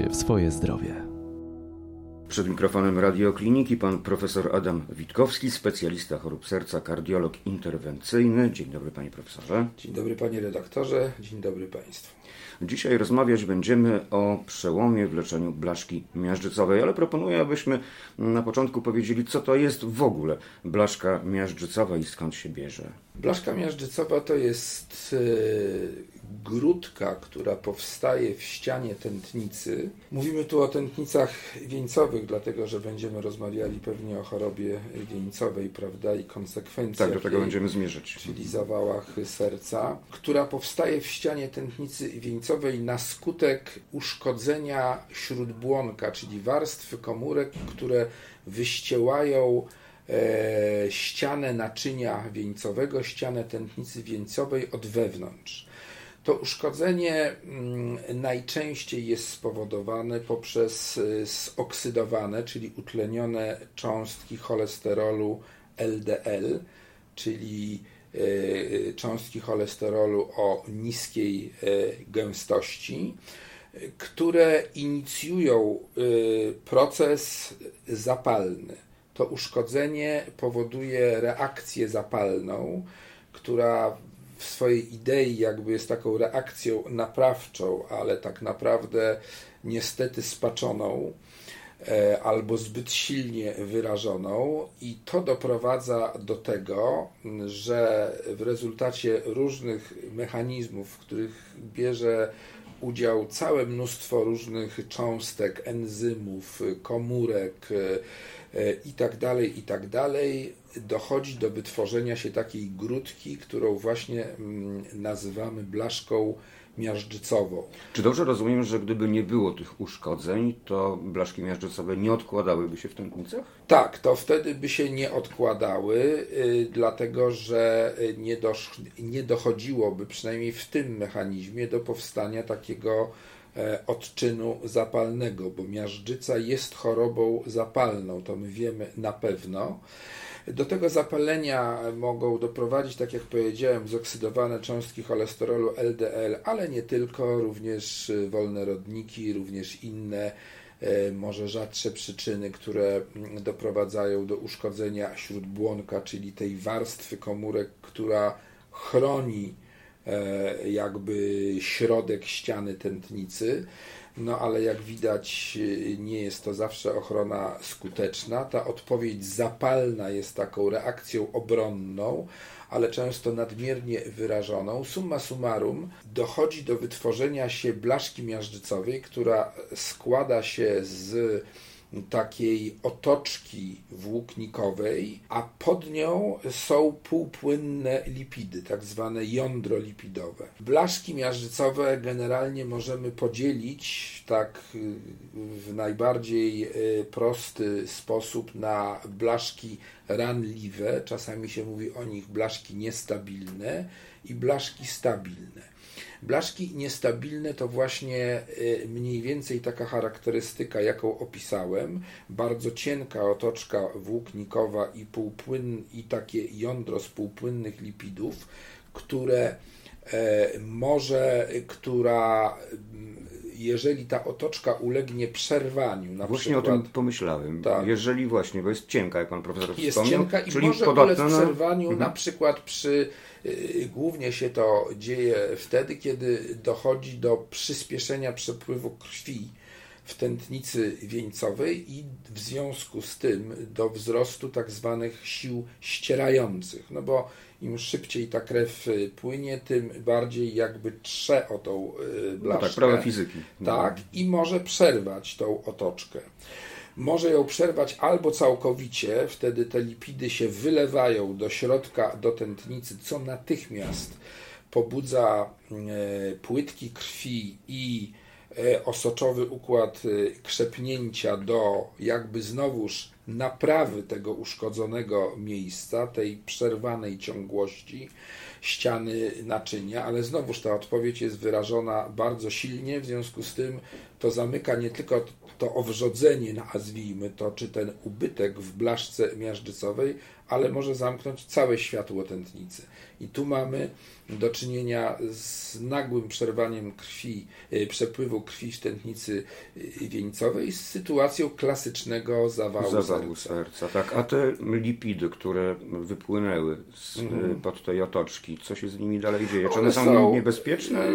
się w swoje zdrowie. Przed mikrofonem radiokliniki pan profesor Adam Witkowski, specjalista chorób serca, kardiolog interwencyjny. Dzień dobry panie profesorze. Dzień dobry panie redaktorze, dzień dobry państwu. Dzisiaj rozmawiać będziemy o przełomie w leczeniu blaszki miażdżycowej, ale proponuję, abyśmy na początku powiedzieli, co to jest w ogóle blaszka miażdżycowa i skąd się bierze. Blaszka miażdżycowa to jest e, grudka, która powstaje w ścianie tętnicy. Mówimy tu o tętnicach wieńcowych, dlatego że będziemy rozmawiali pewnie o chorobie wieńcowej, prawda, i konsekwencjach. Tak, do tego jej, będziemy zmierzać. Czyli zawałach serca, która powstaje w ścianie tętnicy wieńcowej na skutek uszkodzenia śródbłonka, czyli warstwy komórek, które wyściełają e, ścianę naczynia wieńcowego, ścianę tętnicy wieńcowej od wewnątrz. To uszkodzenie mm, najczęściej jest spowodowane poprzez y, zoksydowane, czyli utlenione cząstki cholesterolu LDL, czyli y, cząstki cholesterolu o niskiej y, gęstości, które inicjują proces zapalny. To uszkodzenie powoduje reakcję zapalną, która w swojej idei jakby jest taką reakcją naprawczą, ale tak naprawdę niestety spaczoną e, albo zbyt silnie wyrażoną, i to doprowadza do tego, że w rezultacie różnych mechanizmów, w których bierze udział całe mnóstwo różnych cząstek, enzymów, komórek i tak dalej, i tak dalej, dochodzi do wytworzenia się takiej grudki, którą właśnie mm, nazywamy blaszką miażdżycową. Czy dobrze rozumiem, że gdyby nie było tych uszkodzeń, to blaszki miażdżycowe nie odkładałyby się w tętnicach? Tak, to wtedy by się nie odkładały, yy, dlatego że nie, dosz, nie dochodziłoby, przynajmniej w tym mechanizmie, do powstania takiego e, odczynu zapalnego, bo miażdżyca jest chorobą zapalną, to my wiemy na pewno. Do tego zapalenia mogą doprowadzić, tak jak powiedziałem, zoksydowane cząstki cholesterolu LDL, ale nie tylko, również wolne rodniki, również inne e, może rzadsze przyczyny, które mm, doprowadzają do uszkodzenia śródbłonka, czyli tej warstwy komórek, która chroni e, jakby środek ściany tętnicy no ale jak widać nie jest to zawsze ochrona skuteczna. Ta odpowiedź zapalna jest taką reakcją obronną, ale często nadmiernie wyrażoną. Summa summarum dochodzi do wytworzenia się blaszki miażdżycowej, która składa się z takiej otoczki włóknikowej, a pod nią są półpłynne lipidy, tak zwane jądro lipidowe. Blaszki miażdżycowe generalnie możemy podzielić tak w najbardziej e, prosty sposób na blaszki ranliwe, czasami się mówi o nich blaszki niestabilne i blaszki stabilne. Blaszki niestabilne to właśnie y, mniej więcej taka charakterystyka, jaką opisałem. Bardzo cienka otoczka włóknikowa i półpłyn, i takie jądro z półpłynnych lipidów, które e, może, która jeżeli ta otoczka ulegnie przerwaniu, na Właśnie przykład, o tym pomyślałem. Tak. Jeżeli właśnie, bo jest cienka, jak pan profesor jest wspomniał. Jest cienka i czyli może podatna ulec przerwaniu, na... na mhm. przykład przy Y, głównie się to dzieje wtedy, kiedy dochodzi do przyspieszenia przepływu krwi w tętnicy wieńcowej i w związku z tym do wzrostu tak zwanych sił ścierających. No bo im szybciej ta krew płynie, tym bardziej jakby trze o tą blaszkę. No tak, prawa fizyki. Tak, i może przerwać tą otoczkę może ją przerwać albo całkowicie, wtedy te lipidy się wylewają do środka, do tętnicy, co natychmiast pobudza e, płytki krwi i osoczowy układ e, krzepnięcia do jakby znowuż naprawy tego uszkodzonego miejsca, tej przerwanej ciągłości ściany naczynia, ale znowuż ta odpowiedź jest wyrażona bardzo silnie, w związku z tym to zamyka nie tylko to owrzodzenie, nazwijmy to, czy ten ubytek w blaszce miażdżycowej, ale może zamknąć całe światło tętnicy. I tu mamy do czynienia z nagłym przerwaniem krwi, y, przepływu krwi w tętnicy y, wieńcowej z sytuacją klasycznego zawału, zawału serca. serca. Tak, a te lipidy, które wypłynęły z, mm. pod tej otoczki, co się z nimi dalej dzieje? Czy one, one są, są niebezpieczne?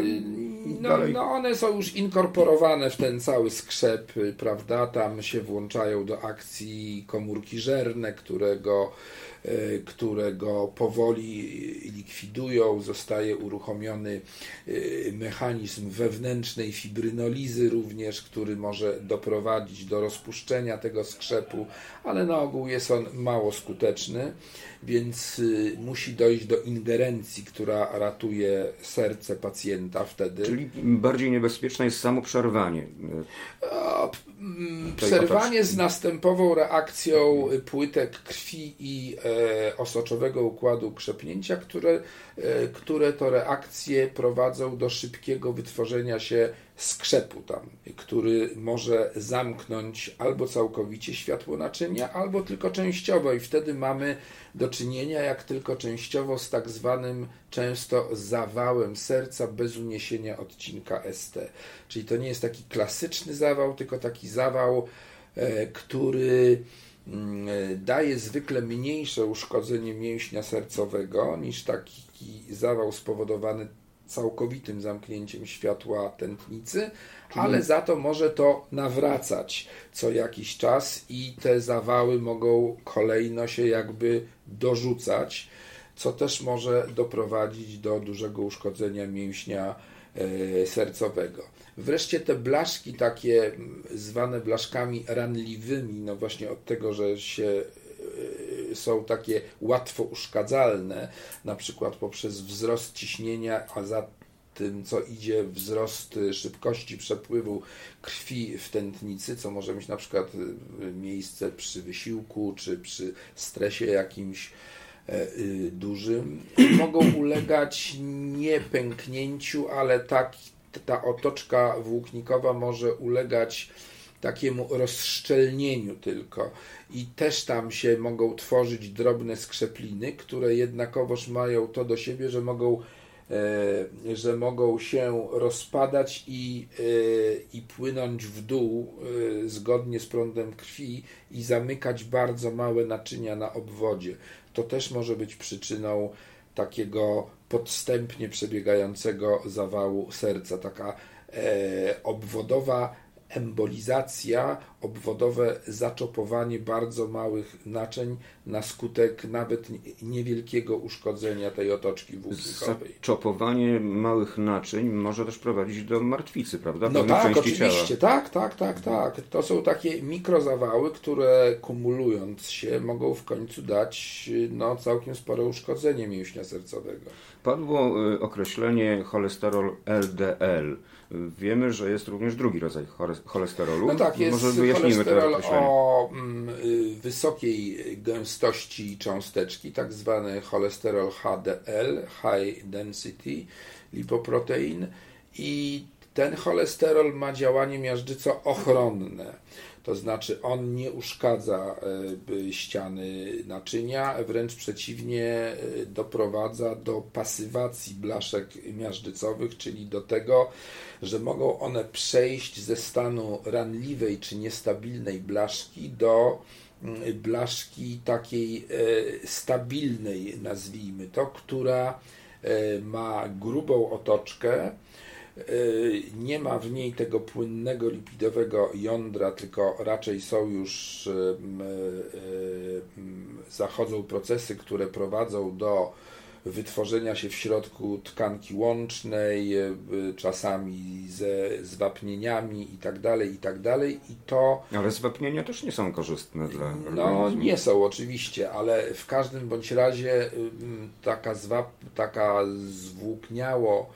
No, no, one są już inkorporowane w ten cały skrzep, prawda? Tam się włączają do akcji komórki żerne, którego E, które go powoli likwidują. Zostaje uruchomiony e, mechanizm wewnętrznej fibrynolizy również, który może doprowadzić do rozpuszczenia tego skrzepu, ale na ogół jest on mało skuteczny, więc y, musi dojść do ingerencji, która ratuje serce pacjenta wtedy. Czyli bardziej niebezpieczne jest samo przerwanie. Przerwanie z następową reakcją płytek krwi i e, osoczowego układu krzepnięcia, które, e, które to reakcje prowadzą do szybkiego wytworzenia się skrzepu tam, który może zamknąć albo całkowicie światło naczynia, albo tylko częściowo i wtedy mamy do czynienia jak tylko częściowo z tak zwanym często zawałem serca bez uniesienia odcinka ST. Czyli to nie jest taki klasyczny zawał, tylko taki zawał, e, który mm, daje zwykle mniejsze uszkodzenie mięśnia sercowego niż taki zawał spowodowany całkowitym zamknięciem światła tętnicy, ale za to może to nawracać co jakiś czas i te zawały mogą kolejno się jakby dorzucać, co też może doprowadzić do dużego uszkodzenia mięśnia e, sercowego. Wreszcie te blaszki takie zwane blaszkami ranliwymi, no właśnie od tego, że się e, są takie łatwo uszkadzalne, na przykład poprzez wzrost ciśnienia, a za tym, co idzie wzrost szybkości przepływu krwi w tętnicy, co może mieć na przykład miejsce przy wysiłku czy przy stresie jakimś e, dużym, mogą ulegać nie pęknięciu, ale tak, ta otoczka włóknikowa może ulegać takiemu rozszczelnieniu tylko i też tam się mogą tworzyć drobne skrzepliny, które jednakowoż mają to do siebie, że mogą E, że mogą się rozpadać i, e, i płynąć w dół e, zgodnie z prądem krwi i zamykać bardzo małe naczynia na obwodzie. To też może być przyczyną takiego podstępnie przebiegającego zawału serca, taka obwodowa embolizacja, obwodowe zaczopowanie bardzo małych naczyń na skutek nawet niewielkiego uszkodzenia tej otoczki włóknikowej. Zaczopowanie małych naczyń może też prowadzić do martwicy, prawda? No tak, oczywiście, ciała. tak, tak, tak, tak. To są takie mikrozawały, które kumulując się mogą w końcu dać no, całkiem spore uszkodzenie mięśnia sercowego. Padło y, określenie cholesterol LDL. Wiemy, że jest również drugi rodzaj cholesterolu. No tak, jest Może cholesterol o mm, y, wysokiej gęstości cząsteczki, tak zwany cholesterol HDL, High Density Lipoprotein. I ten cholesterol ma działanie miażdżyco ochronne to znaczy on nie uszkadza e, ściany naczynia, wręcz przeciwnie e, doprowadza do pasywacji blaszek miażdżycowych, czyli do tego, że mogą one przejść ze stanu ranliwej czy niestabilnej blaszki do mm, blaszki takiej e, stabilnej, nazwijmy to, która ma grubą otoczkę, nie ma w niej tego płynnego lipidowego jądra, tylko raczej są już, y, y, zachodzą procesy, które prowadzą do wytworzenia się w środku tkanki łącznej, czasami ze zwapnieniami i tak dalej, i tak. I to... Ale zwapnienia też nie są korzystne dla No nie są oczywiście, ale w każdym bądź razie taka, zwap, taka zwłókniało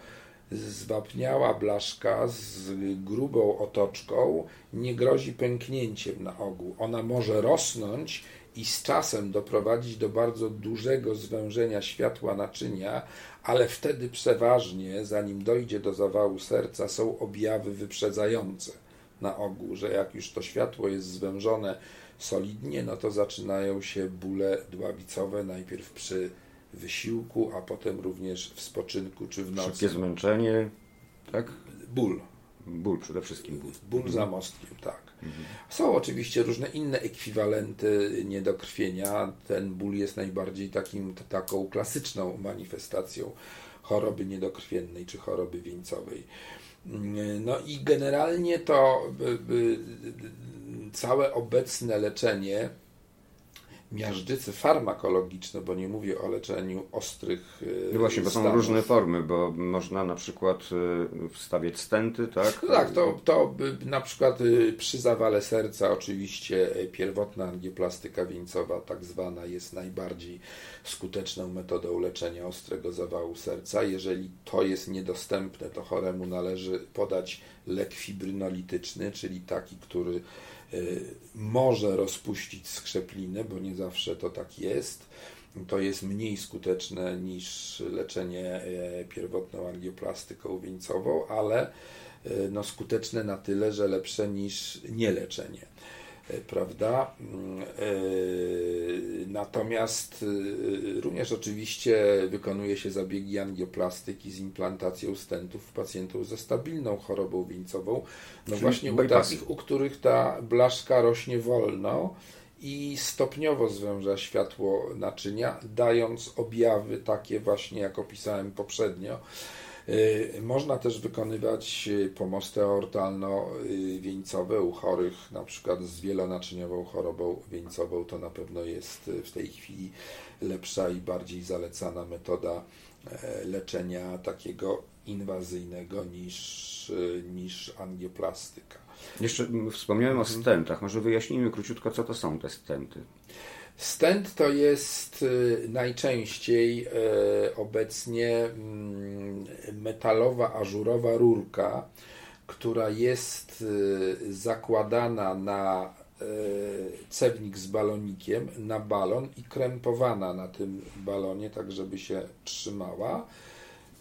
zwapniała blaszka z grubą otoczką nie grozi pęknięciem na ogół. Ona może rosnąć i z czasem doprowadzić do bardzo dużego zwężenia światła naczynia, ale wtedy przeważnie, zanim dojdzie do zawału serca, są objawy wyprzedzające na ogół, że jak już to światło jest zwężone solidnie, no to zaczynają się bóle dławicowe najpierw przy wysiłku, a potem również w spoczynku czy w nocy. Szybkie zmęczenie, tak? Ból. Ból przede wszystkim. Ból, ból mhm. za mostkiem, tak. Mhm. Są oczywiście różne inne ekwiwalenty niedokrwienia. Ten ból jest najbardziej takim, taką klasyczną manifestacją choroby niedokrwiennej czy choroby wieńcowej. No i generalnie to całe obecne leczenie miażdżycy farmakologiczne, bo nie mówię o leczeniu ostrych no Właśnie, bo są różne formy, bo można na przykład y, wstawiać stenty, tak? Tak, to, to na przykład y, przy zawale serca oczywiście pierwotna angioplastyka wieńcowa tak zwana jest najbardziej skuteczną metodą leczenia ostrego zawału serca. Jeżeli to jest niedostępne, to choremu należy podać lek fibrynolityczny, czyli taki, który Y, może rozpuścić skrzeplinę, bo nie zawsze to tak jest. To jest mniej skuteczne niż leczenie e, pierwotną angioplastyką wieńcową, ale e, no, skuteczne na tyle, że lepsze niż nieleczenie. E, prawda? Mm, natomiast również oczywiście wykonuje się zabiegi angioplastyki z implantacją stentów w pacjentów ze stabilną chorobą wieńcową, no Czyli właśnie u takich, u których ta blaszka rośnie wolno i stopniowo zwęża światło naczynia, dając objawy takie właśnie, jak opisałem poprzednio, można też wykonywać y, pomosty aortalno-wieńcowe u chorych na przykład z wielonaczyniową chorobą wieńcową. To na pewno jest y, w tej chwili lepsza i bardziej zalecana metoda e, leczenia takiego inwazyjnego niż, niż angioplastyka. Jeszcze wspomniałem mhm. o stentach. Może wyjaśnijmy króciutko, co to są te stenty. Stent to jest y, najczęściej y, obecnie mm, metalowa, ażurowa rurka, która jest y, zakładana na cewnik z balonikiem, na balon i krępowana na tym balonie, tak żeby się trzymała.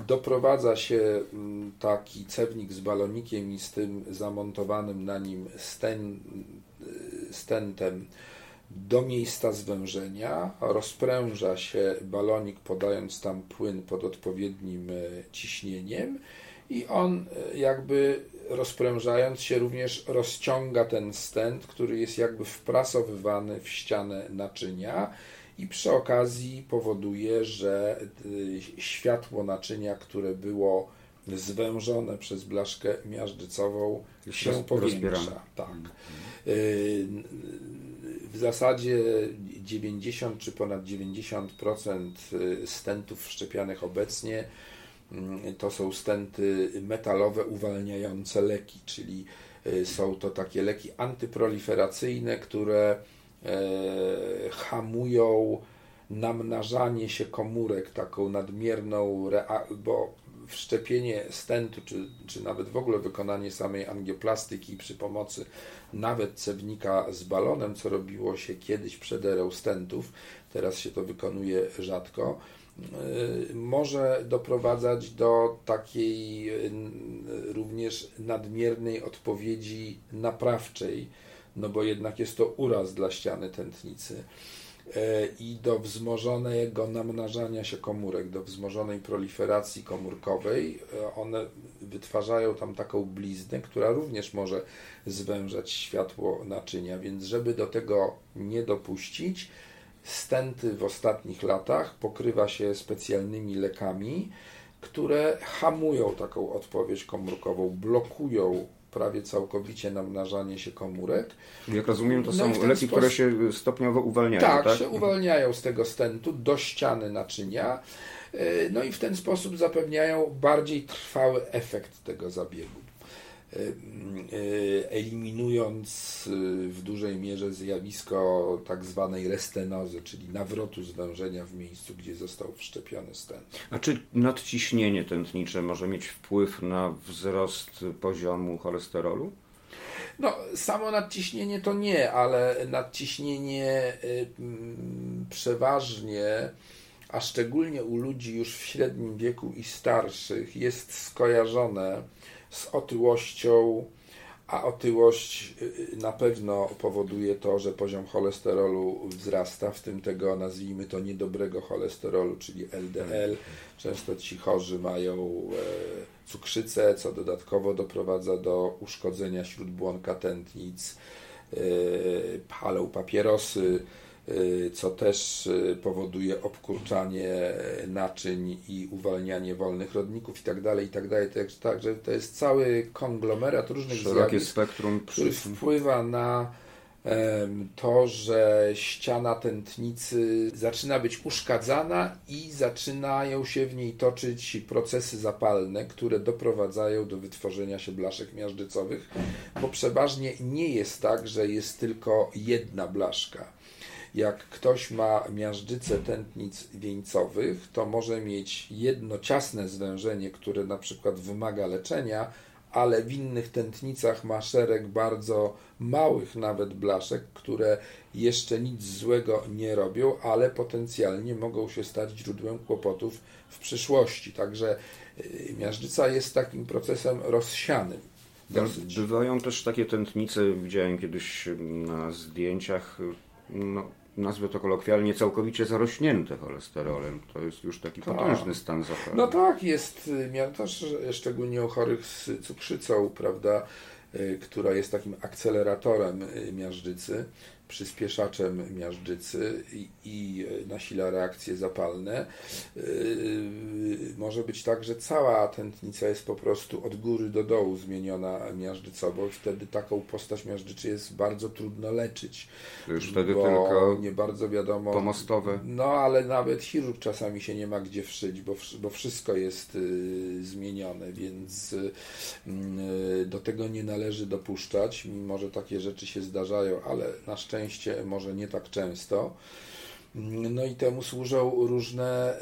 Doprowadza się mm, taki cewnik z balonikiem i z tym zamontowanym na nim sten, stentem do miejsca zwężenia, rozpręża się balonik podając tam płyn pod odpowiednim e, ciśnieniem i on e, jakby rozprężając się również rozciąga ten stent, który jest jakby wprasowywany w ścianę naczynia i przy okazji powoduje, że e, światło naczynia, które było zwężone przez blaszkę miażdżycową się powiększa. Tak. Mhm zasadzie 90 czy ponad 90% y, stentów wszczepianych obecnie mm, to są stenty metalowe uwalniające leki, czyli y, są to takie leki antyproliferacyjne, które e, hamują namnażanie się komórek, taką nadmierną, bo wszczepienie stentu, czy, czy nawet w ogóle wykonanie samej angioplastyki przy pomocy nawet cewnika z balonem, co robiło się kiedyś przed erą stentów, teraz się to wykonuje rzadko, y, może doprowadzać do takiej y, również nadmiernej odpowiedzi naprawczej, no bo jednak jest to uraz dla ściany tętnicy. E, i do wzmożonego namnażania się komórek, do wzmożonej proliferacji komórkowej. E, one wytwarzają tam taką bliznę, która również może zwężać światło naczynia, więc żeby do tego nie dopuścić, stenty w ostatnich latach pokrywa się specjalnymi lekami, które hamują taką odpowiedź komórkową, blokują prawie całkowicie namnażanie się komórek. Jak rozumiem, to no są leki, sposób... które się stopniowo uwalniają, tak? Tak, się uwalniają z tego stentu do ściany naczynia, e, no i w ten sposób zapewniają bardziej trwały efekt tego zabiegu. E, e, eliminując e, w dużej mierze zjawisko tak zwanej restenozy, czyli nawrotu zwężenia w miejscu, gdzie został wszczepiony stent. A czy nadciśnienie tętnicze może mieć wpływ na wzrost poziomu cholesterolu? No, samo nadciśnienie to nie, ale nadciśnienie przeważnie, a szczególnie u ludzi już w średnim wieku i starszych, jest skojarzone z otyłością a otyłość y, na pewno powoduje to, że poziom cholesterolu wzrasta, w tym tego nazwijmy to niedobrego cholesterolu, czyli LDL. Często ci chorzy mają e, cukrzycę, co dodatkowo doprowadza do uszkodzenia śródbłonka tętnic, e, palą papierosy, Y, co też y, powoduje obkurczanie naczyń i uwalnianie wolnych rodników itd. itd. Także to jest cały konglomerat różnych Szerokie zjawisk, spektrum który wpływa na to, że ściana tętnicy zaczyna być uszkadzana i zaczynają się w niej toczyć procesy zapalne, które doprowadzają do wytworzenia się blaszek miażdżycowych, bo przeważnie nie jest tak, że jest tylko jedna blaszka jak ktoś ma miażdżycę tętnic wieńcowych, to może mieć jedno ciasne zwężenie, które na przykład wymaga leczenia, ale w innych tętnicach ma szereg bardzo małych nawet blaszek, które jeszcze nic złego nie robią, ale potencjalnie mogą się stać źródłem kłopotów w przyszłości. Także y, miażdżyca jest takim procesem rozsianym. Dosyć. Bywają też takie tętnice, widziałem kiedyś na zdjęciach, no, nazwę to kolokwialnie, całkowicie zarośnięte cholesterolem. To jest już taki tak. potężny stan zapalny. No tak, jest, też szczególnie u chorych z cukrzycą, prawda, y, która jest takim akceleratorem y, miażdżycy przyspieszaczem miażdżycy i, i nasila reakcje zapalne. Yy, może być tak, że cała tętnica jest po prostu od góry do dołu zmieniona miażdżycowo i wtedy taką postać miażdżycy jest bardzo trudno leczyć. Już wtedy tylko nie bardzo wiadomo. Pomostowe. No ale nawet chirurg czasami się nie ma gdzie wszyć, bo, bo wszystko jest y, zmienione, więc y, y, do tego nie należy dopuszczać, mimo że takie rzeczy się zdarzają, ale na szczęście szczęście może nie tak często. No i temu służą różne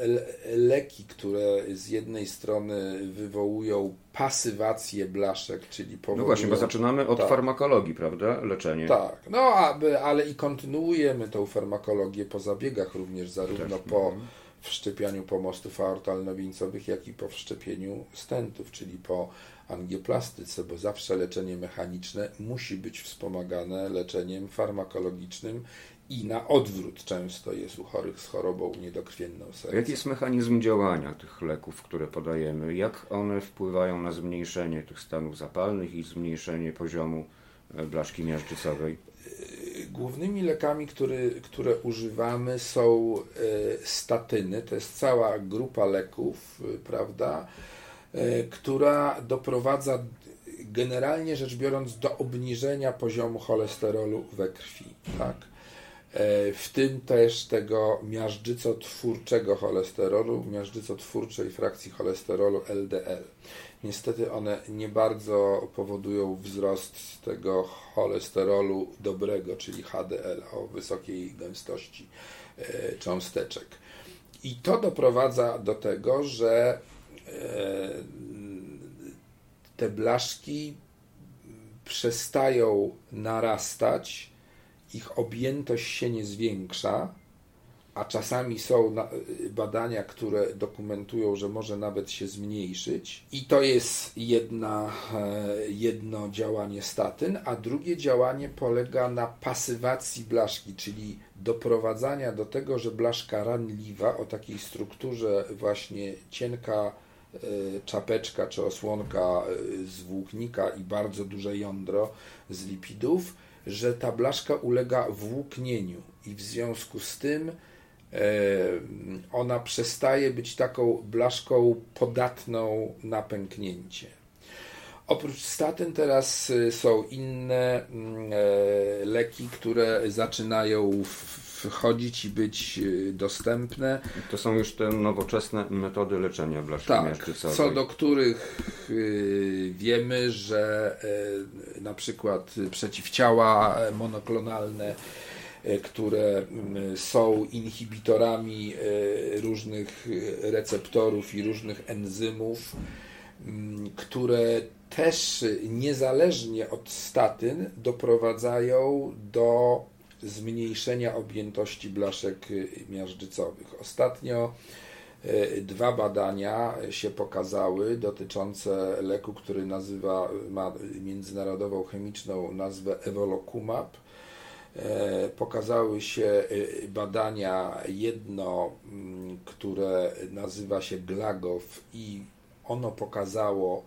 leki, które z jednej strony wywołują pasywację blaszek, czyli powodują... No właśnie, bo zaczynamy od tak. farmakologii, prawda? Leczenie. Tak, no aby, ale i kontynuujemy tą farmakologię po zabiegach również, zarówno Też, po mhm. wszczepianiu pomostów aortalno-wieńcowych, jak i po wszczepieniu stentów, czyli po angioplastyce, bo zawsze leczenie mechaniczne musi być wspomagane leczeniem farmakologicznym i na odwrót często jest u chorych z chorobą niedokrwienną serca. Jaki jest mechanizm działania tych leków, które podajemy? Jak one wpływają na zmniejszenie tych stanów zapalnych i zmniejszenie poziomu e, blaszki miażdżycowej? E, głównymi lekami, które, które używamy są e, statyny. To jest cała grupa leków, prawda? E, która doprowadza generalnie rzecz biorąc do obniżenia poziomu cholesterolu we krwi. Tak? E, w tym też tego miażdżycotwórczego cholesterolu, miażdżycotwórczej frakcji cholesterolu LDL. Niestety one nie bardzo powodują wzrost tego cholesterolu dobrego, czyli HDL o wysokiej gęstości e, cząsteczek. I to doprowadza do tego, że te blaszki przestają narastać, ich objętość się nie zwiększa, a czasami są badania, które dokumentują, że może nawet się zmniejszyć. I to jest jedna, e, jedno działanie statyn, a drugie działanie polega na pasywacji blaszki, czyli doprowadzania do tego, że blaszka ranliwa o takiej strukturze właśnie cienka czapeczka czy osłonka e, z włóknika i bardzo duże jądro z lipidów, że ta blaszka ulega włóknieniu i w związku z tym e, ona przestaje być taką blaszką podatną na pęknięcie. Oprócz statyn teraz są inne mm, leki, które zaczynają wchodzić i być y, dostępne. To są już te nowoczesne metody leczenia blaszki tak, miażdżycowej. co do których y, wiemy, że y, na przykład przeciwciała monoklonalne które są inhibitorami różnych receptorów i różnych enzymów, które też niezależnie od statyn doprowadzają do zmniejszenia objętości blaszek miażdżycowych. Ostatnio Dwa badania się pokazały dotyczące leku, który nazywa, ma międzynarodową chemiczną nazwę Evolocumab. Pokazały się badania, jedno, mm, które nazywa się Glagow i ono pokazało,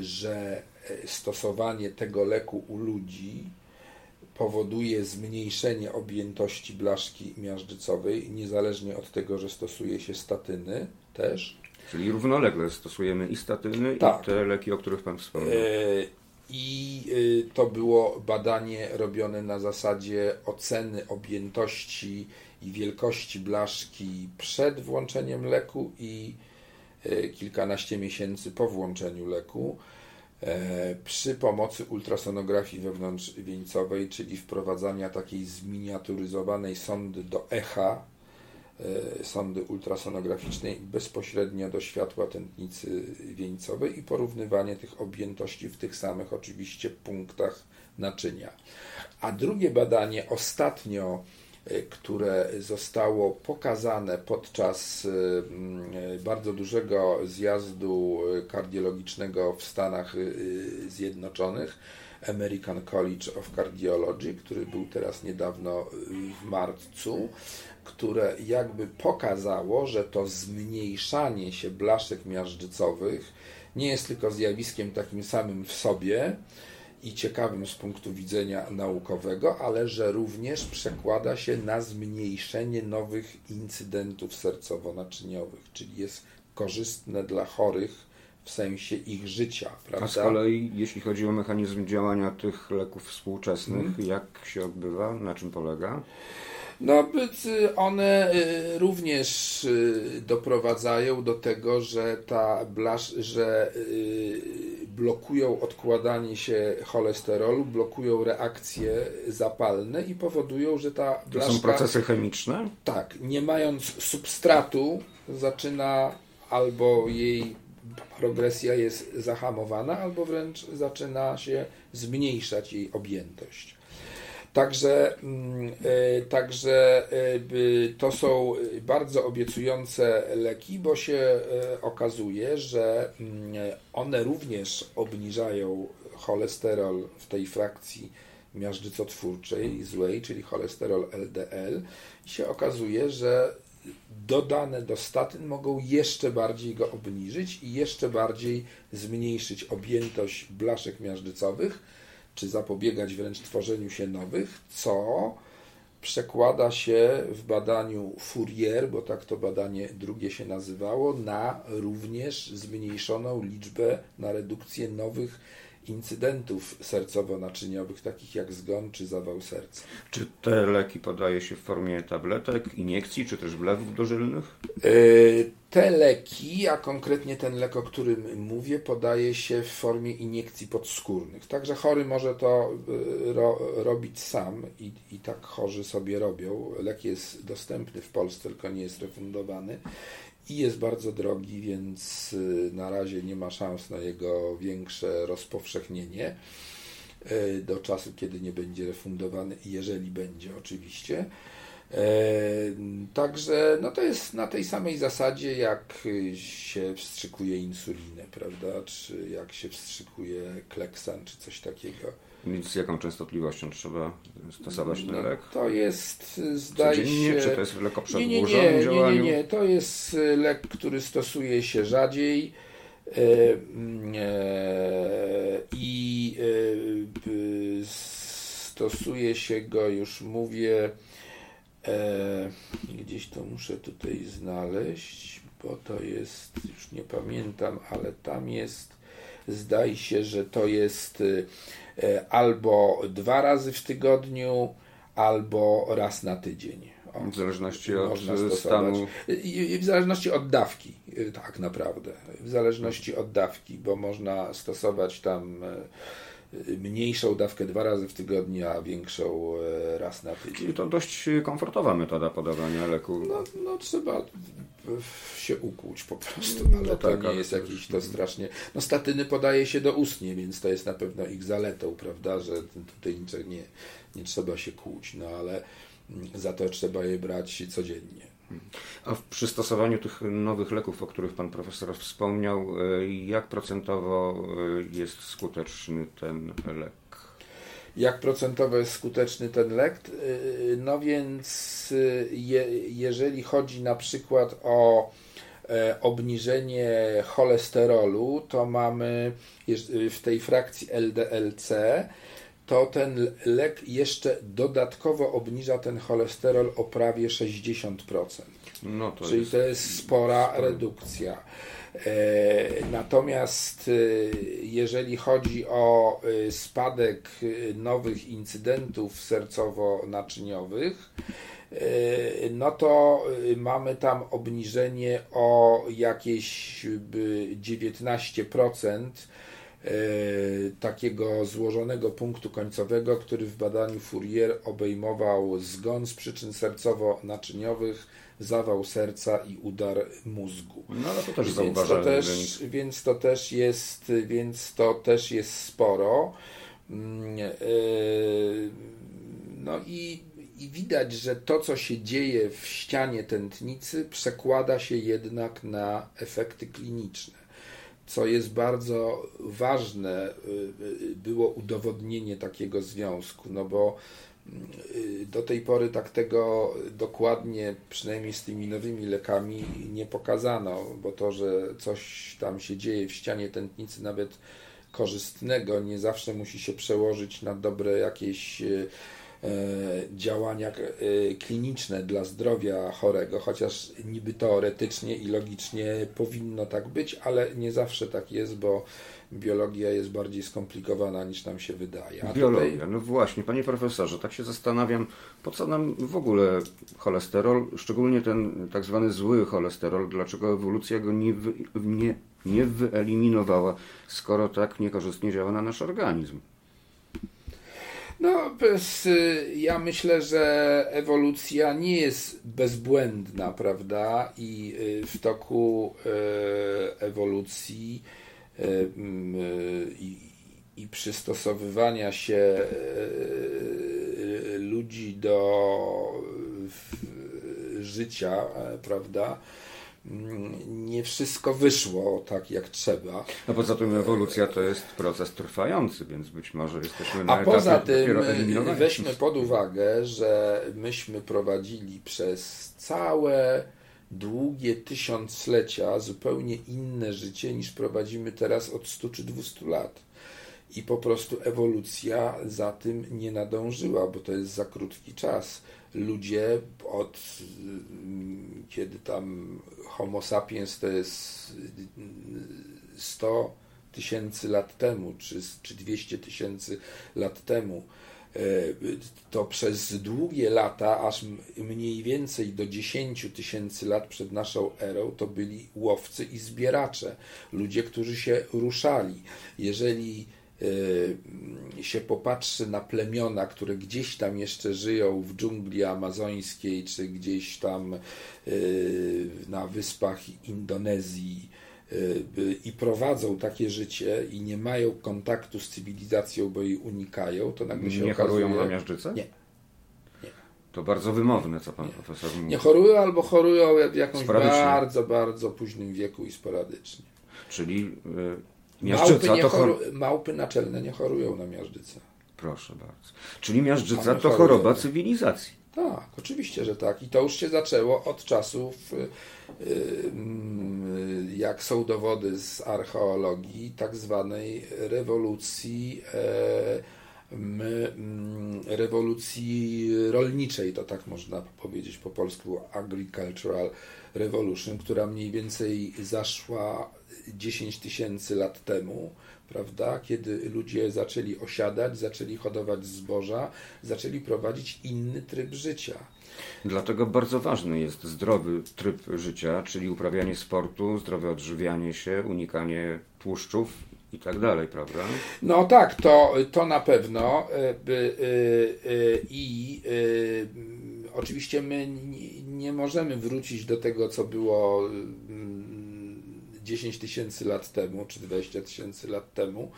że stosowanie tego leku u ludzi powoduje zmniejszenie objętości blaszki miażdżycowej, niezależnie od tego, że stosuje się statyny też. Czyli równolegle stosujemy i statyny, tak. i te leki, o których Pan wspomniał. E, I e, to było badanie robione na zasadzie oceny objętości i wielkości blaszki przed włączeniem leku i e, kilkanaście miesięcy po włączeniu leku. E, przy pomocy ultrasonografii wewnątrzwieńcowej, czyli wprowadzania takiej zminiaturyzowanej sondy do echa, e, sondy ultrasonograficznej bezpośrednio do światła tętnicy wieńcowej i porównywanie tych objętości w tych samych oczywiście punktach naczynia. A drugie badanie ostatnio które zostało pokazane podczas y, y, bardzo dużego zjazdu kardiologicznego w Stanach Zjednoczonych, American College of Cardiology, który był teraz niedawno w marcu, które jakby pokazało, że to zmniejszanie się blaszek miażdżycowych nie jest tylko zjawiskiem takim samym w sobie, i ciekawym z punktu widzenia naukowego, ale że również przekłada się na zmniejszenie nowych incydentów sercowo-naczyniowych, czyli jest korzystne dla chorych w sensie ich życia. Prawda? A z kolei, jeśli chodzi o mechanizm działania tych leków współczesnych, hmm. jak się odbywa, na czym polega? No, one y, również y, doprowadzają do tego, że ta blasz, że y, blokują odkładanie się cholesterolu, blokują reakcje zapalne i powodują, że ta blaszka... To są procesy chemiczne? Tak. Nie mając substratu zaczyna albo jej progresja jest zahamowana, albo wręcz zaczyna się zmniejszać jej objętość. Także, mm, e, także e, to są bardzo obiecujące leki, bo się e, okazuje, że mm, one również obniżają cholesterol w tej frakcji miażdżycotwórczej złej, czyli cholesterol LDL i się okazuje, że dodane do statyn mogą jeszcze bardziej go obniżyć i jeszcze bardziej zmniejszyć objętość blaszek miażdżycowych, czy zapobiegać wręcz tworzeniu się nowych, co przekłada się w badaniu Fourier, bo tak to badanie drugie się nazywało, na również zmniejszoną liczbę, na redukcję nowych incydentów sercowo-naczyniowych, takich jak zgon czy zawał serca. Czy te leki podaje się w formie tabletek, iniekcji, czy też wlewów dożylnych? E, te leki, a konkretnie ten lek, o którym mówię, podaje się w formie iniekcji podskórnych. Także chory może to e, ro, robić sam i, i tak chorzy sobie robią. Lek jest dostępny w Polsce, tylko nie jest refundowany i jest bardzo drogi, więc y, na razie nie ma szans na jego większe rozpowszechnienie y, do czasu, kiedy nie będzie refundowany, jeżeli będzie oczywiście. E, także no to jest na tej samej zasadzie, jak się wstrzykuje insulinę, prawda? Czy jak się wstrzykuje kleksan, czy coś takiego. Z jaką częstotliwością trzeba stosować ten lek? To jest, zdaje Codziennie, się... Czy to jest lek o nie, nie, nie, nie, nie, nie, to jest lek, który stosuje się rzadziej e, e, i e, stosuje się go, już mówię, gdzieś to muszę tutaj znaleźć, bo to jest, już nie pamiętam, ale tam jest, zdaje się, że to jest E, albo dwa razy w tygodniu, albo raz na tydzień. O, w zależności od stanu. I, w zależności od dawki, e, tak naprawdę. W zależności od dawki, bo można stosować tam e, mniejszą dawkę dwa razy w tygodniu, a większą raz na tydzień. Czyli to dość komfortowa metoda podawania leku. No, no trzeba się ukłuć po prostu, ale no tak, to nie jest jakiś to strasznie. No statyny podaje się do ustnie, więc to jest na pewno ich zaletą, prawda, że tutaj nie, nie trzeba się kłuć, no ale za to trzeba je brać codziennie. A w przystosowaniu tych nowych leków, o których pan profesor wspomniał, e, jak procentowo e, jest skuteczny ten lek? Jak procentowo jest skuteczny ten lek? E, no więc je, jeżeli chodzi na przykład o obniżenie cholesterolu, to mamy w tej frakcji LDLC to ten lek jeszcze dodatkowo obniża ten cholesterol o prawie 60%. No to Czyli jest... to jest spora redukcja. E, natomiast e, jeżeli chodzi o e, spadek nowych incydentów sercowo-naczyniowych, no to mamy tam obniżenie o jakieś 19% E, takiego złożonego punktu końcowego, który w badaniu Fourier obejmował zgon z przyczyn sercowo-naczyniowych, zawał serca i udar mózgu. No ale to też więc to też, więc to też jest, więc to też jest sporo. Mm, e, no i, i widać, że to, co się dzieje w ścianie tętnicy, przekłada się jednak na efekty kliniczne co jest bardzo ważne, y, y, było udowodnienie takiego związku, no bo y, do tej pory tak tego dokładnie, przynajmniej z tymi nowymi lekami, nie pokazano, bo to, że coś tam się dzieje w ścianie tętnicy, nawet korzystnego, nie zawsze musi się przełożyć na dobre jakieś działania e, kliniczne dla zdrowia chorego, chociaż niby teoretycznie i logicznie powinno tak być, ale nie zawsze tak jest, bo biologia jest bardziej skomplikowana niż nam się wydaje. A biologia, tutaj... no właśnie, panie profesorze, tak się zastanawiam, po co nam w ogóle cholesterol, szczególnie ten tak zwany zły cholesterol, dlaczego ewolucja go nie, wy, nie, nie wyeliminowała, skoro tak niekorzystnie działa na nasz organizm. No, y, ja myślę, że ewolucja nie jest bezbłędna, prawda? I y, w toku y, ewolucji i, i przystosowywania się ludzi do życia, prawda? Nie wszystko wyszło tak jak trzeba. No poza tym ewolucja to jest proces trwający, więc być może jesteśmy na A poza tym weźmy pod uwagę, że myśmy prowadzili przez całe długie tysiąclecia zupełnie inne życie niż prowadzimy teraz od 100 czy 200 lat. I po prostu ewolucja za tym nie nadążyła, bo to jest za krótki czas ludzie od kiedy tam Homo sapiens to jest 100 tysięcy lat temu, czy, czy 200 tysięcy lat temu, e, to przez długie lata, aż mniej więcej do 10 tysięcy lat przed naszą erą, to byli łowcy i zbieracze, ludzie, którzy się ruszali. Jeżeli się popatrzy na plemiona, które gdzieś tam jeszcze żyją w dżungli amazońskiej, czy gdzieś tam y, na wyspach Indonezji y, i prowadzą takie życie i nie mają kontaktu z cywilizacją, bo jej unikają, to nagle się Nie okazuje... chorują na miażdżycę? Nie. To bardzo wymowne, co pan nie. profesor mówi. Nie chorują albo chorują w jakimś bardzo, bardzo późnym wieku i sporadycznie. Czyli Miażdżyca małpy, to choru... małpy naczelne nie chorują na miażdżycę. Proszę bardzo. Czyli miażdżyca to choroba cywilizacji. Tak, oczywiście, że tak. I to już się zaczęło od czasów, y, y, jak są dowody z archeologii, tak zwanej rewolucji, e, rewolucji rolniczej, to tak można powiedzieć po polsku, agricultural revolution, która mniej więcej zaszła 10 tysięcy lat temu, prawda, kiedy ludzie zaczęli osiadać, zaczęli hodować zboża, zaczęli prowadzić inny tryb życia. Dlatego bardzo ważny jest zdrowy tryb życia, czyli uprawianie sportu, zdrowe odżywianie się, unikanie tłuszczów i tak dalej, prawda? No tak, to, to na pewno. E, e, e, I oczywiście my nie możemy wrócić do tego, co było 10 tysięcy lat temu, czy 20 tysięcy lat temu,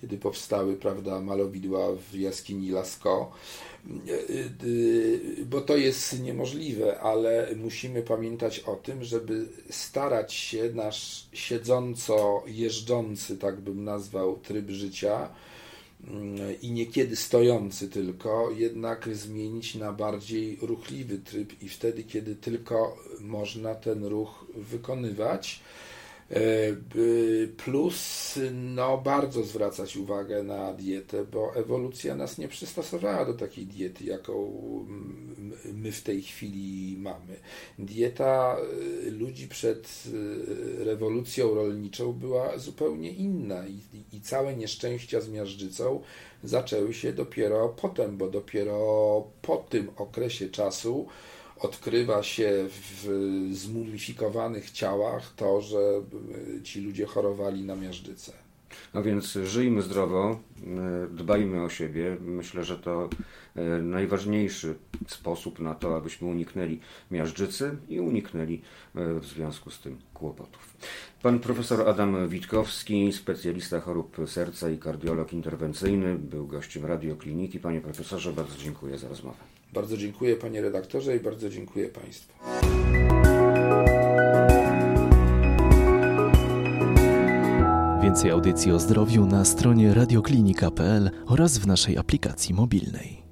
kiedy powstały prawda, malowidła w jaskini Lascaux bo to jest niemożliwe, ale musimy pamiętać o tym, żeby starać się nasz siedząco jeżdżący, tak bym nazwał, tryb życia i niekiedy stojący tylko, jednak zmienić na bardziej ruchliwy tryb i wtedy, kiedy tylko można ten ruch wykonywać plus, no, bardzo zwracać uwagę na dietę, bo ewolucja nas nie przystosowała do takiej diety, jaką my w tej chwili mamy. Dieta e, ludzi przed e, rewolucją rolniczą była zupełnie inna i, i całe nieszczęścia z miażdżycą zaczęły się dopiero potem, bo dopiero po tym okresie czasu odkrywa się w zmumifikowanych ciałach to, że ci ludzie chorowali na miażdżycę. No więc żyjmy zdrowo, e, dbajmy o siebie. Myślę, że to e, najważniejszy sposób na to, abyśmy uniknęli miażdżycy i uniknęli e, w związku z tym kłopotów. Pan profesor Adam Witkowski, specjalista chorób serca i kardiolog interwencyjny, był gościem radiokliniki. Panie profesorze, bardzo dziękuję za rozmowę. Bardzo dziękuję panie redaktorze i bardzo dziękuję państwu. Więcej audycji o zdrowiu na stronie radioklinika.pl oraz w naszej aplikacji mobilnej.